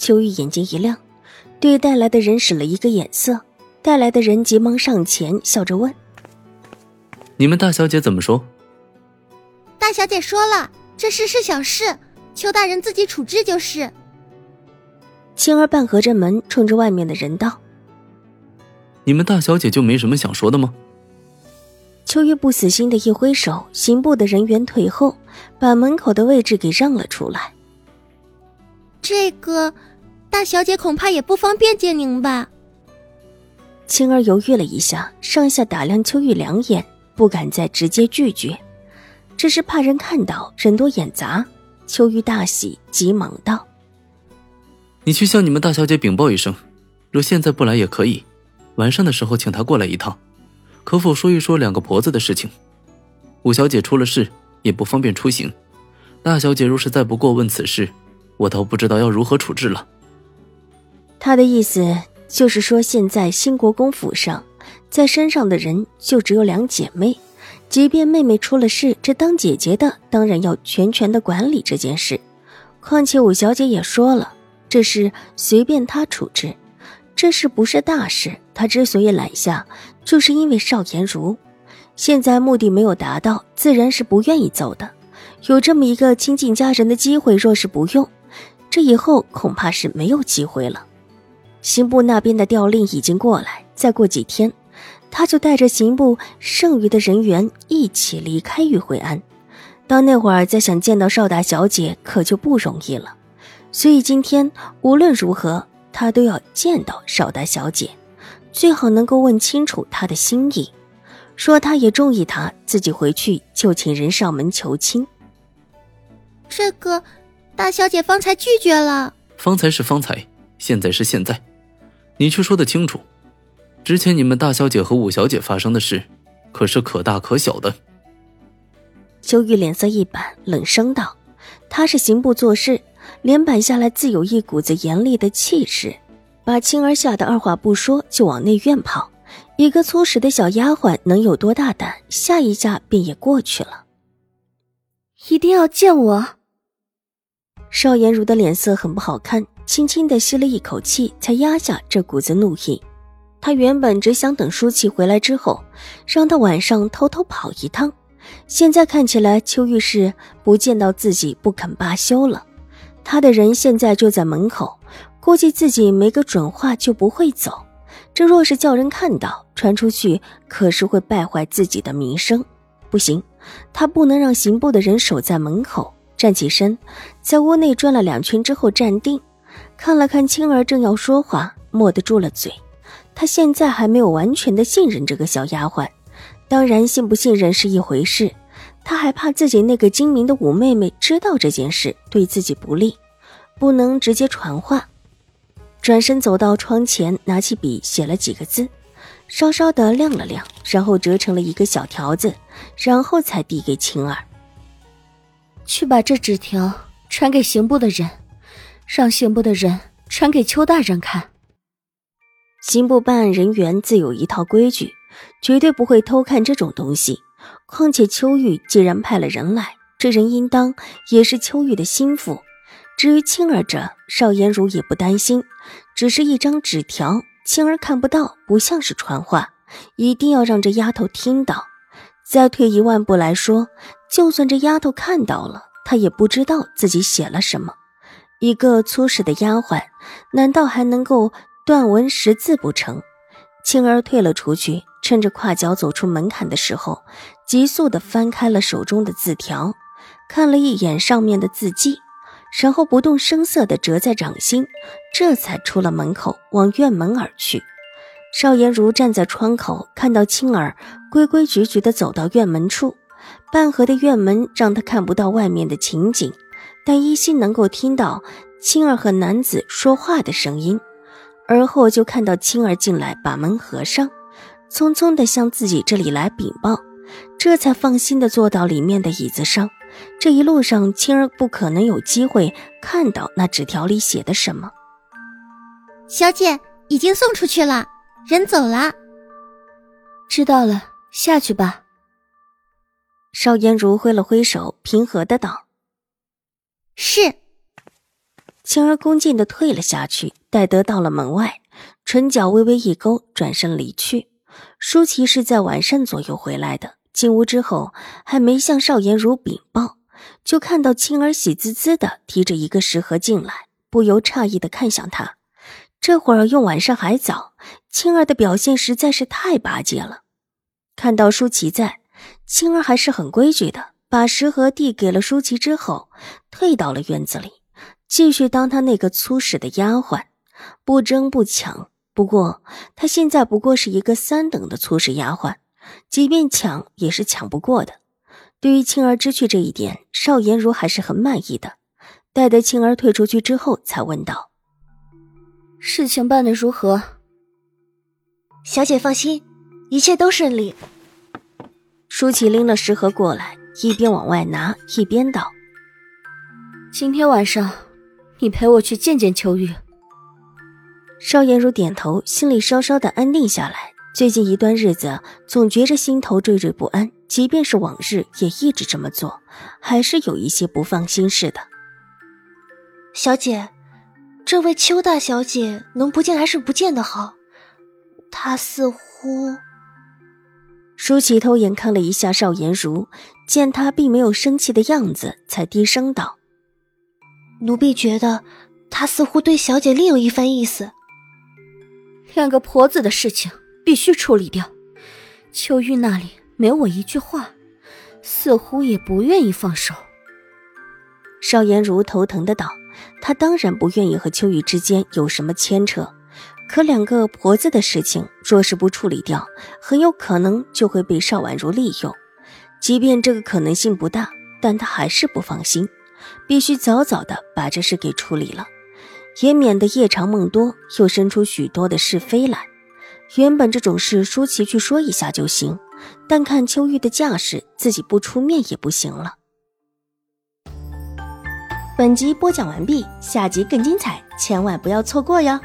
秋玉眼睛一亮，对带来的人使了一个眼色。带来的人急忙上前，笑着问：“你们大小姐怎么说？”大小姐说了，这事是小事，邱大人自己处置就是。青儿半合着门，冲着外面的人道：“你们大小姐就没什么想说的吗？”秋玉不死心的一挥手，刑部的人员退后，把门口的位置给让了出来。这个。大小姐恐怕也不方便见您吧。青儿犹豫了一下，上下打量秋玉两眼，不敢再直接拒绝，只是怕人看到，人多眼杂。秋玉大喜，急忙道：“你去向你们大小姐禀报一声，若现在不来也可以，晚上的时候请她过来一趟，可否说一说两个婆子的事情？五小姐出了事，也不方便出行。大小姐若是再不过问此事，我倒不知道要如何处置了。”他的意思就是说，现在新国公府上，在山上的人就只有两姐妹，即便妹妹出了事，这当姐姐的当然要全权的管理这件事。况且五小姐也说了，这事随便她处置，这事不是大事。她之所以揽下，就是因为邵颜如，现在目的没有达到，自然是不愿意走的。有这么一个亲近家人的机会，若是不用，这以后恐怕是没有机会了。刑部那边的调令已经过来，再过几天，他就带着刑部剩余的人员一起离开玉惠安。到那会儿再想见到邵大小姐，可就不容易了。所以今天无论如何，他都要见到邵大小姐，最好能够问清楚她的心意。说他也中意她，自己回去就请人上门求亲。这个，大小姐方才拒绝了。方才是方才，现在是现在。你却说得清楚，之前你们大小姐和五小姐发生的事，可是可大可小的。秋玉脸色一板，冷声道：“他是刑部做事，脸板下来自有一股子严厉的气势，把青儿吓得二话不说就往内院跑。一个粗使的小丫鬟能有多大胆？吓一下便也过去了。一定要见我。”邵颜如的脸色很不好看。轻轻的吸了一口气，才压下这股子怒意。他原本只想等舒淇回来之后，让他晚上偷偷跑一趟。现在看起来，邱玉是不见到自己不肯罢休了。他的人现在就在门口，估计自己没个准话就不会走。这若是叫人看到，传出去可是会败坏自己的名声。不行，他不能让刑部的人守在门口。站起身，在屋内转了两圈之后站定。看了看青儿，正要说话，蓦地住了嘴。他现在还没有完全的信任这个小丫鬟，当然信不信任是一回事，他还怕自己那个精明的五妹妹知道这件事对自己不利，不能直接传话。转身走到窗前，拿起笔写了几个字，稍稍的亮了亮，然后折成了一个小条子，然后才递给青儿：“去把这纸条传给刑部的人。”让刑部的人传给邱大人看。刑部办案人员自有一套规矩，绝对不会偷看这种东西。况且秋玉既然派了人来，这人应当也是秋玉的心腹。至于青儿这，邵颜如也不担心，只是一张纸条，青儿看不到，不像是传话，一定要让这丫头听到。再退一万步来说，就算这丫头看到了，她也不知道自己写了什么。一个粗使的丫鬟，难道还能够断文识字不成？青儿退了出去，趁着跨脚走出门槛的时候，急速地翻开了手中的字条，看了一眼上面的字迹，然后不动声色地折在掌心，这才出了门口，往院门而去。邵颜如站在窗口，看到青儿规规矩矩地走到院门处，半合的院门让他看不到外面的情景。但依稀能够听到青儿和男子说话的声音，而后就看到青儿进来，把门合上，匆匆的向自己这里来禀报，这才放心的坐到里面的椅子上。这一路上，青儿不可能有机会看到那纸条里写的什么。小姐已经送出去了，人走了。知道了，下去吧。邵颜如挥了挥手，平和的道：“是。”青儿恭敬的退了下去。待得到了门外，唇角微微一勾，转身离去。舒淇是在晚上左右回来的。进屋之后，还没向邵颜如禀报，就看到青儿喜滋滋的提着一个食盒进来，不由诧异的看向他。这会儿用晚上还早，青儿的表现实在是太巴结了。看到舒淇在，青儿还是很规矩的，把食盒递给了舒淇之后，退到了院子里，继续当她那个粗使的丫鬟，不争不抢。不过她现在不过是一个三等的粗使丫鬟。即便抢也是抢不过的。对于青儿知趣这一点，邵颜如还是很满意的。待得青儿退出去之后，才问道：“事情办得如何？”小姐放心，一切都顺利。舒淇拎了食盒过来，一边往外拿，一边道：“今天晚上，你陪我去见见秋玉。”邵颜如点头，心里稍稍的安定下来。最近一段日子，总觉着心头惴惴不安，即便是往日也一直这么做，还是有一些不放心似的。小姐，这位邱大小姐能不见还是不见的好。她似乎……舒淇偷眼看了一下邵颜如，见她并没有生气的样子，才低声道：“奴婢觉得，她似乎对小姐另有一番意思。两个婆子的事情。”必须处理掉。秋玉那里没我一句话，似乎也不愿意放手。邵颜如头疼的道：“她当然不愿意和秋雨之间有什么牵扯，可两个婆子的事情，若是不处理掉，很有可能就会被邵婉如利用。即便这个可能性不大，但她还是不放心，必须早早的把这事给处理了，也免得夜长梦多，又生出许多的是非来。”原本这种事舒淇去说一下就行，但看秋玉的架势，自己不出面也不行了。本集播讲完毕，下集更精彩，千万不要错过哟。